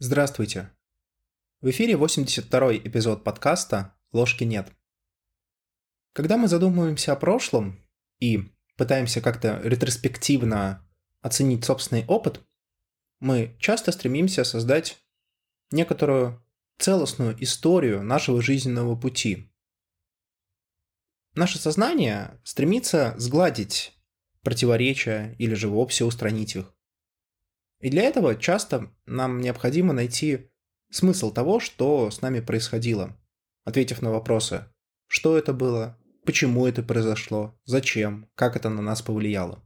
Здравствуйте. В эфире 82-й эпизод подкаста «Ложки нет». Когда мы задумываемся о прошлом и пытаемся как-то ретроспективно оценить собственный опыт, мы часто стремимся создать некоторую целостную историю нашего жизненного пути. Наше сознание стремится сгладить противоречия или же вовсе устранить их. И для этого часто нам необходимо найти смысл того, что с нами происходило, ответив на вопросы, что это было, почему это произошло, зачем, как это на нас повлияло.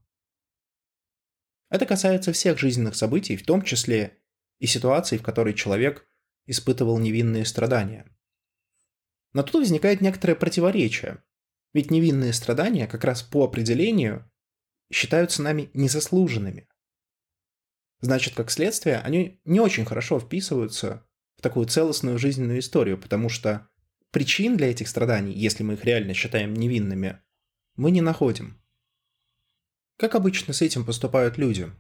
Это касается всех жизненных событий, в том числе и ситуаций, в которой человек испытывал невинные страдания. Но тут возникает некоторое противоречие, ведь невинные страдания как раз по определению считаются нами незаслуженными. Значит, как следствие, они не очень хорошо вписываются в такую целостную жизненную историю, потому что причин для этих страданий, если мы их реально считаем невинными, мы не находим. Как обычно с этим поступают люди?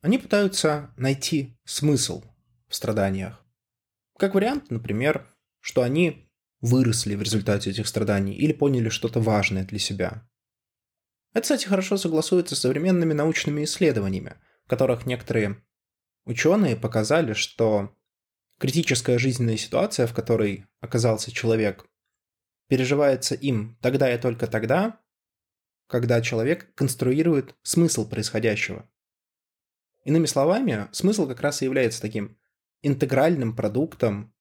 Они пытаются найти смысл в страданиях. Как вариант, например, что они выросли в результате этих страданий или поняли что-то важное для себя. Это, кстати, хорошо согласуется с современными научными исследованиями – которых некоторые ученые показали, что критическая жизненная ситуация, в которой оказался человек, переживается им тогда и только тогда, когда человек конструирует смысл происходящего. Иными словами, смысл как раз и является таким интегральным продуктом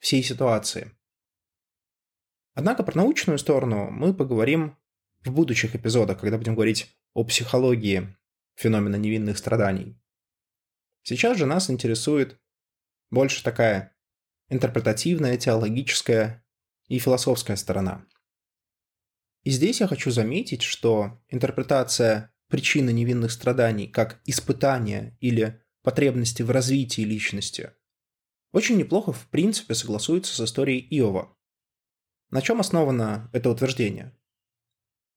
всей ситуации. Однако про научную сторону мы поговорим в будущих эпизодах, когда будем говорить о психологии феномена невинных страданий. Сейчас же нас интересует больше такая интерпретативная, теологическая и философская сторона. И здесь я хочу заметить, что интерпретация причины невинных страданий как испытания или потребности в развитии личности очень неплохо в принципе согласуется с историей Иова. На чем основано это утверждение?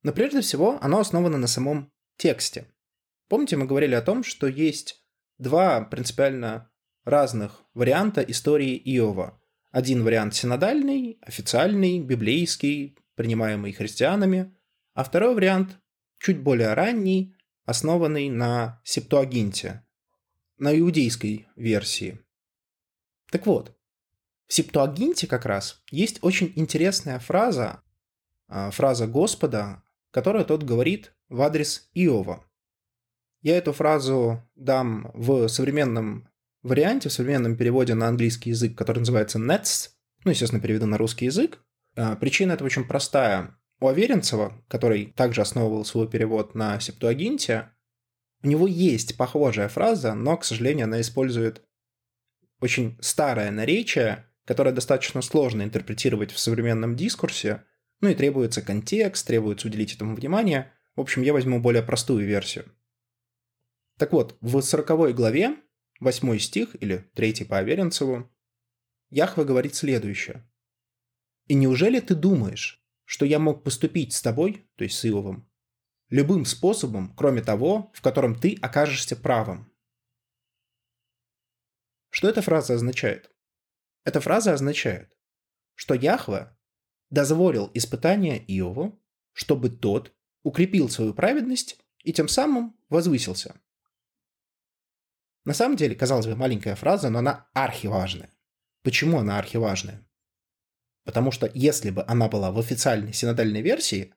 Но прежде всего оно основано на самом тексте. Помните, мы говорили о том, что есть два принципиально разных варианта истории Иова. Один вариант синодальный, официальный, библейский, принимаемый христианами, а второй вариант чуть более ранний, основанный на Септуагинте, на иудейской версии. Так вот, в Септуагинте как раз есть очень интересная фраза, а, фраза Господа, которая тот говорит в адрес Иова. Я эту фразу дам в современном варианте, в современном переводе на английский язык, который называется nets, ну, естественно, переведу на русский язык. А, причина этого очень простая. У Аверинцева, который также основывал свой перевод на Септуагинте, у него есть похожая фраза, но, к сожалению, она использует очень старое наречие, которое достаточно сложно интерпретировать в современном дискурсе, ну и требуется контекст, требуется уделить этому внимание. В общем, я возьму более простую версию. Так вот, в 40 главе, 8 стих, или 3 по Аверинцеву, Яхва говорит следующее. «И неужели ты думаешь, что я мог поступить с тобой, то есть с Иовом, любым способом, кроме того, в котором ты окажешься правым?» Что эта фраза означает? Эта фраза означает, что Яхва дозволил испытание Иову, чтобы тот укрепил свою праведность и тем самым возвысился. На самом деле, казалось бы, маленькая фраза, но она архиважная. Почему она архиважная? Потому что если бы она была в официальной синодальной версии,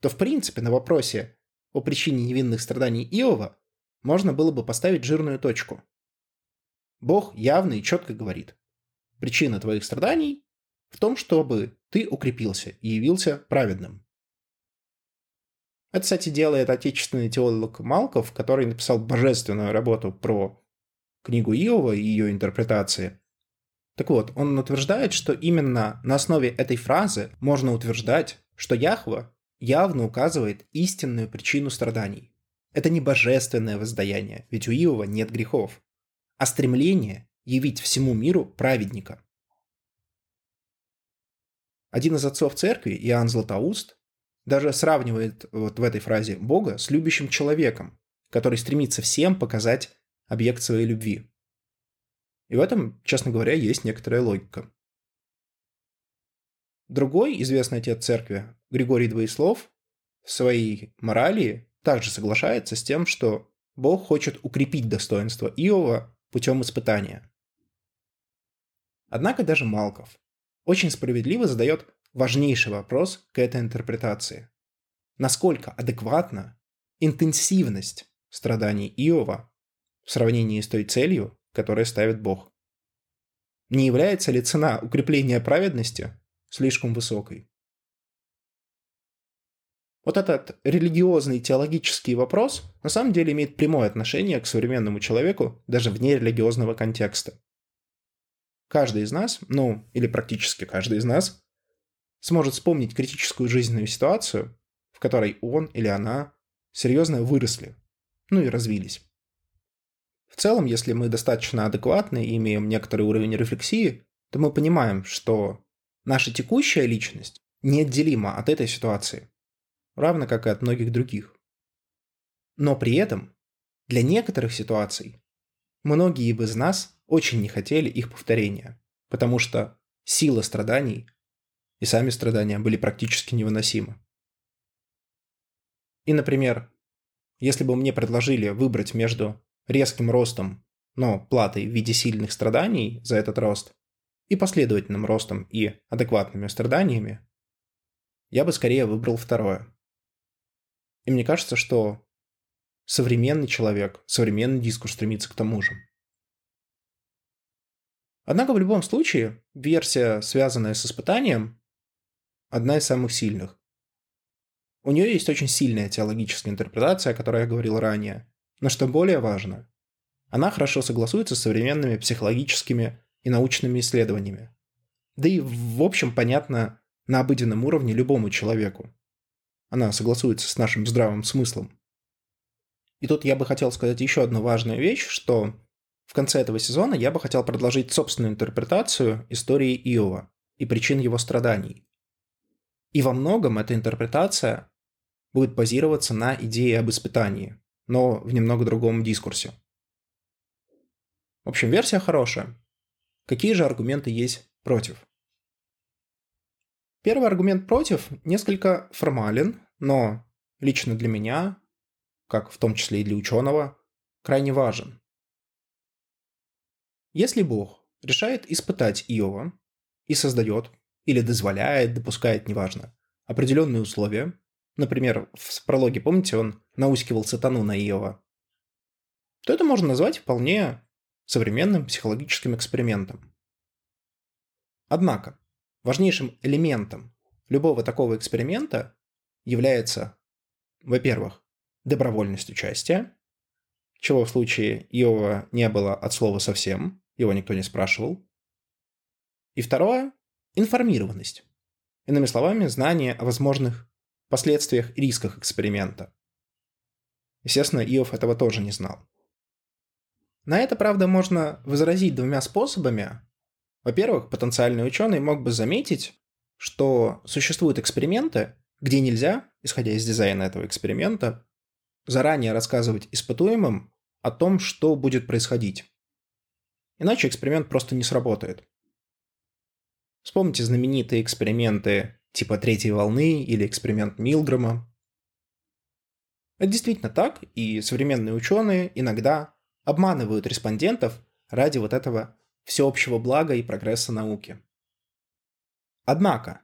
то в принципе на вопросе о причине невинных страданий Иова можно было бы поставить жирную точку. Бог явно и четко говорит, причина твоих страданий в том, чтобы ты укрепился и явился праведным. Это, кстати, делает отечественный теолог Малков, который написал божественную работу про книгу Иова и ее интерпретации. Так вот, он утверждает, что именно на основе этой фразы можно утверждать, что Яхва явно указывает истинную причину страданий. Это не божественное воздаяние, ведь у Иова нет грехов, а стремление явить всему миру праведника. Один из отцов церкви, Иоанн Златоуст, даже сравнивает вот в этой фразе Бога с любящим человеком, который стремится всем показать объект своей любви. И в этом, честно говоря, есть некоторая логика. Другой известный отец церкви, Григорий Двоеслов, в своей морали также соглашается с тем, что Бог хочет укрепить достоинство Иова путем испытания. Однако даже Малков очень справедливо задает важнейший вопрос к этой интерпретации. Насколько адекватна интенсивность страданий Иова в сравнении с той целью, которую ставит Бог? Не является ли цена укрепления праведности слишком высокой? Вот этот религиозный теологический вопрос на самом деле имеет прямое отношение к современному человеку даже вне религиозного контекста. Каждый из нас, ну или практически каждый из нас, сможет вспомнить критическую жизненную ситуацию, в которой он или она серьезно выросли, ну и развились. В целом, если мы достаточно адекватны и имеем некоторый уровень рефлексии, то мы понимаем, что наша текущая личность неотделима от этой ситуации равно как и от многих других. Но при этом для некоторых ситуаций многие из нас очень не хотели их повторения, потому что сила страданий и сами страдания были практически невыносимы. И, например, если бы мне предложили выбрать между резким ростом, но платой в виде сильных страданий за этот рост, и последовательным ростом и адекватными страданиями, я бы скорее выбрал второе. И мне кажется, что современный человек, современный дискурс стремится к тому же. Однако в любом случае версия, связанная с испытанием, одна из самых сильных. У нее есть очень сильная теологическая интерпретация, о которой я говорил ранее. Но что более важно, она хорошо согласуется с современными психологическими и научными исследованиями. Да и в общем понятно на обыденном уровне любому человеку. Она согласуется с нашим здравым смыслом. И тут я бы хотел сказать еще одну важную вещь, что в конце этого сезона я бы хотел предложить собственную интерпретацию истории Иова и причин его страданий. И во многом эта интерпретация будет базироваться на идее об испытании, но в немного другом дискурсе. В общем, версия хорошая. Какие же аргументы есть против? Первый аргумент против несколько формален, но лично для меня, как в том числе и для ученого, крайне важен. Если Бог решает испытать Иова и создает или дозволяет, допускает, неважно, определенные условия, например, в прологе, помните, он наускивал сатану на Иова, то это можно назвать вполне современным психологическим экспериментом. Однако, Важнейшим элементом любого такого эксперимента является, во-первых, добровольность участия, чего в случае Иова не было от слова совсем, его никто не спрашивал. И второе – информированность. Иными словами, знание о возможных последствиях и рисках эксперимента. Естественно, Иов этого тоже не знал. На это, правда, можно возразить двумя способами, во-первых, потенциальный ученый мог бы заметить, что существуют эксперименты, где нельзя, исходя из дизайна этого эксперимента, заранее рассказывать испытуемым о том, что будет происходить. Иначе эксперимент просто не сработает. Вспомните знаменитые эксперименты типа третьей волны или эксперимент Милгрома. Это действительно так, и современные ученые иногда обманывают респондентов ради вот этого всеобщего блага и прогресса науки. Однако,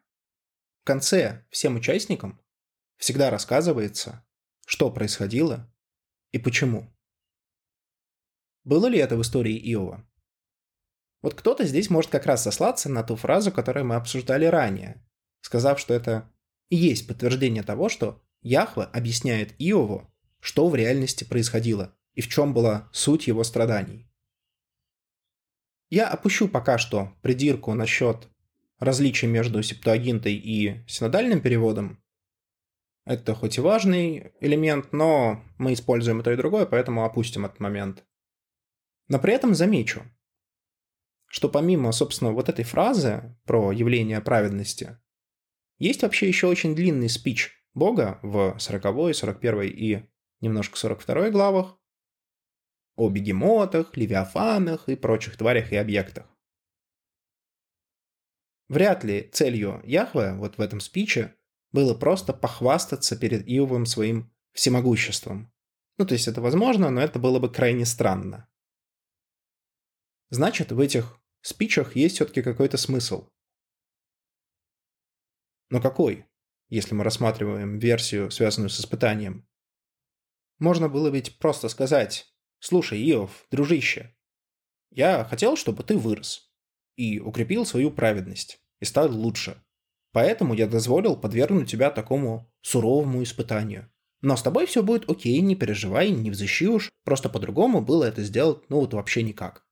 в конце всем участникам всегда рассказывается, что происходило и почему. Было ли это в истории Иова? Вот кто-то здесь может как раз сослаться на ту фразу, которую мы обсуждали ранее, сказав, что это и есть подтверждение того, что Яхва объясняет Иову, что в реальности происходило и в чем была суть его страданий. Я опущу пока что придирку насчет различий между септуагинтой и синодальным переводом. Это хоть и важный элемент, но мы используем и то, и другое, поэтому опустим этот момент. Но при этом замечу, что помимо, собственно, вот этой фразы про явление праведности, есть вообще еще очень длинный спич Бога в 40, 41 и немножко 42 главах, о бегемотах, левиафанах и прочих тварях и объектах. Вряд ли целью Яхве вот в этом спиче было просто похвастаться перед Иовом своим всемогуществом. Ну, то есть это возможно, но это было бы крайне странно. Значит, в этих спичах есть все-таки какой-то смысл. Но какой, если мы рассматриваем версию, связанную с испытанием? Можно было ведь просто сказать, слушай, Иов, дружище, я хотел, чтобы ты вырос и укрепил свою праведность и стал лучше. Поэтому я дозволил подвергнуть тебя такому суровому испытанию. Но с тобой все будет окей, не переживай, не взыщи уж, просто по-другому было это сделать, ну вот вообще никак.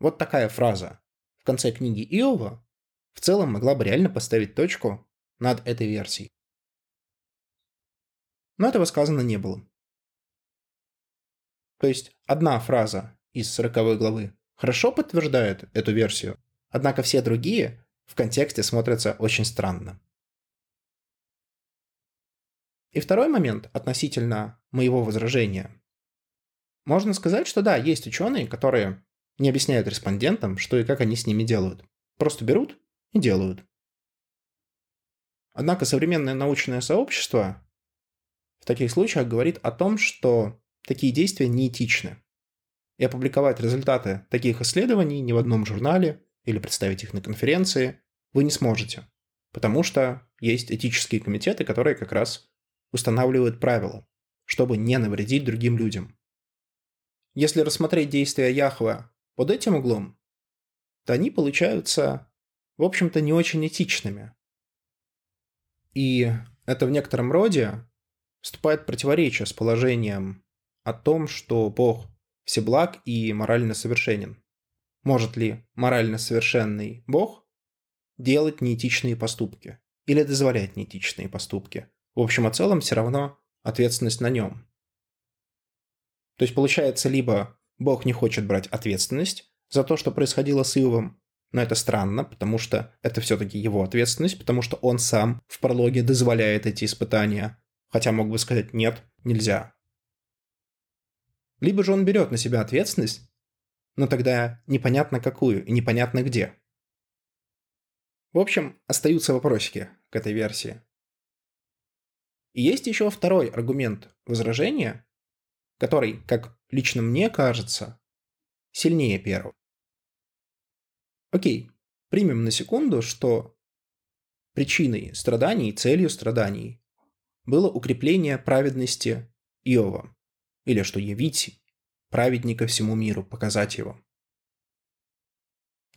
Вот такая фраза в конце книги Иова в целом могла бы реально поставить точку над этой версией. Но этого сказано не было. То есть одна фраза из 40 главы хорошо подтверждает эту версию, однако все другие в контексте смотрятся очень странно. И второй момент относительно моего возражения. Можно сказать, что да, есть ученые, которые не объясняют респондентам, что и как они с ними делают. Просто берут и делают. Однако современное научное сообщество в таких случаях говорит о том, что такие действия неэтичны. И опубликовать результаты таких исследований ни в одном журнале или представить их на конференции вы не сможете, потому что есть этические комитеты, которые как раз устанавливают правила, чтобы не навредить другим людям. Если рассмотреть действия Яхве под этим углом, то они получаются, в общем-то, не очень этичными. И это в некотором роде вступает в противоречие с положением о том, что Бог всеблаг и морально совершенен. Может ли морально совершенный Бог делать неэтичные поступки или дозволять неэтичные поступки? В общем и целом все равно ответственность на нем. То есть получается, либо Бог не хочет брать ответственность за то, что происходило с Иовом, но это странно, потому что это все-таки его ответственность, потому что он сам в прологе дозволяет эти испытания, хотя мог бы сказать «нет, нельзя». Либо же он берет на себя ответственность, но тогда непонятно какую и непонятно где. В общем, остаются вопросики к этой версии. И есть еще второй аргумент возражения, который, как лично мне кажется, сильнее первого. Окей, примем на секунду, что причиной страданий, целью страданий было укрепление праведности Иова, или что явить праведника всему миру, показать его.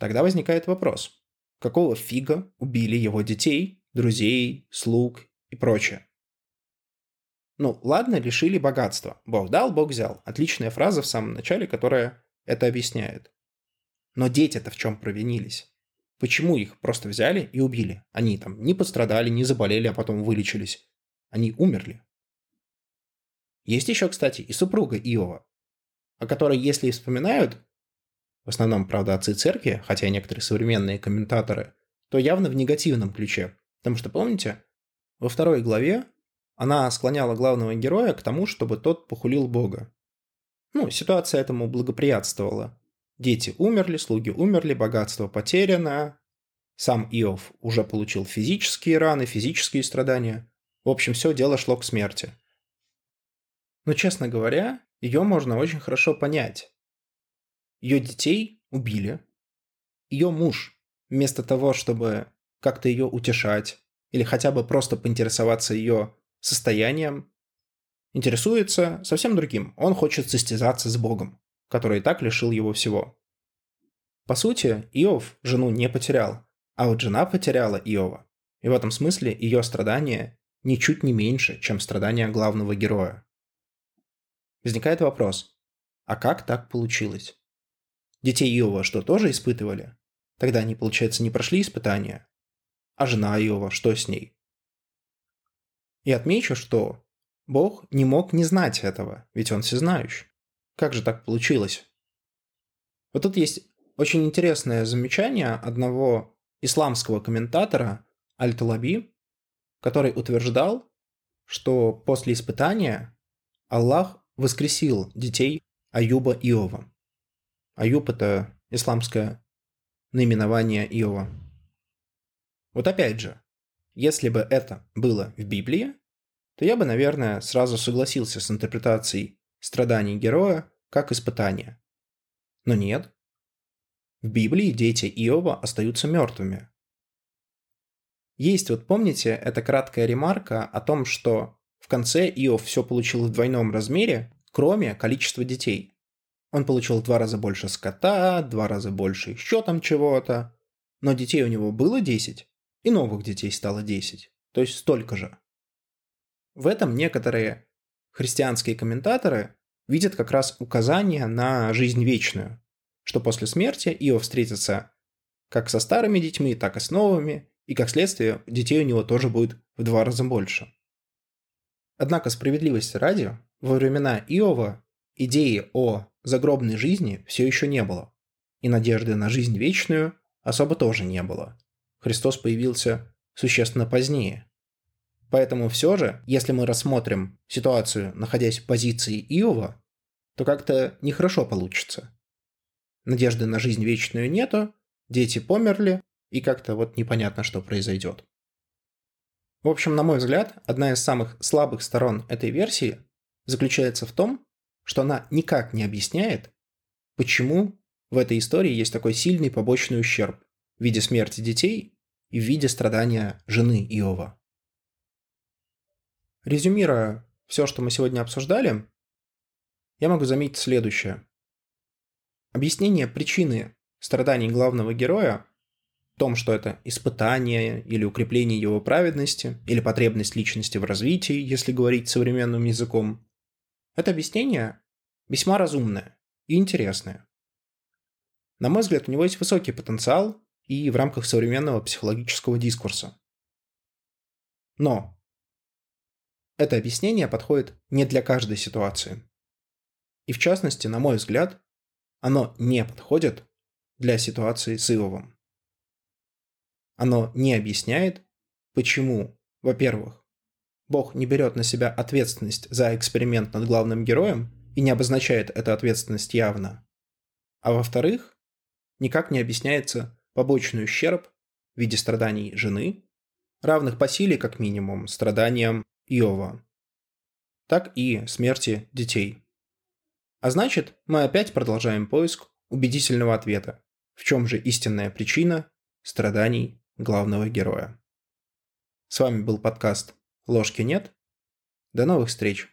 Тогда возникает вопрос, какого фига убили его детей, друзей, слуг и прочее? Ну, ладно, лишили богатства. Бог дал, Бог взял. Отличная фраза в самом начале, которая это объясняет. Но дети-то в чем провинились? Почему их просто взяли и убили? Они там не пострадали, не заболели, а потом вылечились. Они умерли. Есть еще, кстати, и супруга Иова, о которой, если вспоминают, в основном, правда, отцы церкви, хотя и некоторые современные комментаторы, то явно в негативном ключе. Потому что, помните, во второй главе она склоняла главного героя к тому, чтобы тот похулил Бога. Ну, ситуация этому благоприятствовала. Дети умерли, слуги умерли, богатство потеряно. Сам Иов уже получил физические раны, физические страдания. В общем, все дело шло к смерти. Но, честно говоря, ее можно очень хорошо понять. Ее детей убили. Ее муж, вместо того, чтобы как-то ее утешать, или хотя бы просто поинтересоваться ее состоянием, интересуется совсем другим. Он хочет состязаться с Богом, который и так лишил его всего. По сути, Иов жену не потерял, а вот жена потеряла Иова. И в этом смысле ее страдания ничуть не меньше, чем страдания главного героя. Возникает вопрос, а как так получилось? Детей Иова что, тоже испытывали? Тогда они, получается, не прошли испытания? А жена Иова, что с ней? И отмечу, что Бог не мог не знать этого, ведь он всезнающий. Как же так получилось? Вот тут есть очень интересное замечание одного исламского комментатора Аль-Талаби, который утверждал, что после испытания Аллах воскресил детей Аюба Иова. Аюб – это исламское наименование Иова. Вот опять же, если бы это было в Библии, то я бы, наверное, сразу согласился с интерпретацией страданий героя как испытания. Но нет. В Библии дети Иова остаются мертвыми. Есть вот, помните, эта краткая ремарка о том, что в конце Иов все получил в двойном размере, кроме количества детей. Он получил в два раза больше скота, два раза больше еще там чего-то. Но детей у него было 10, и новых детей стало 10. То есть столько же. В этом некоторые христианские комментаторы видят как раз указание на жизнь вечную, что после смерти Иов встретится как со старыми детьми, так и с новыми, и как следствие детей у него тоже будет в два раза больше. Однако справедливости ради, во времена Иова идеи о загробной жизни все еще не было, и надежды на жизнь вечную особо тоже не было. Христос появился существенно позднее, Поэтому все же, если мы рассмотрим ситуацию, находясь в позиции Иова, то как-то нехорошо получится. Надежды на жизнь вечную нету, дети померли, и как-то вот непонятно, что произойдет. В общем, на мой взгляд, одна из самых слабых сторон этой версии заключается в том, что она никак не объясняет, почему в этой истории есть такой сильный побочный ущерб в виде смерти детей и в виде страдания жены Иова. Резюмируя все, что мы сегодня обсуждали, я могу заметить следующее. Объяснение причины страданий главного героя в том, что это испытание или укрепление его праведности, или потребность личности в развитии, если говорить современным языком, это объяснение весьма разумное и интересное. На мой взгляд, у него есть высокий потенциал и в рамках современного психологического дискурса. Но это объяснение подходит не для каждой ситуации. И в частности, на мой взгляд, оно не подходит для ситуации с Ивовым. Оно не объясняет, почему, во-первых, Бог не берет на себя ответственность за эксперимент над главным героем и не обозначает эту ответственность явно. А во-вторых, никак не объясняется побочный ущерб в виде страданий жены, равных по силе, как минимум, страданиям Иова, так и смерти детей. А значит, мы опять продолжаем поиск убедительного ответа, в чем же истинная причина страданий главного героя. С вами был подкаст «Ложки нет». До новых встреч!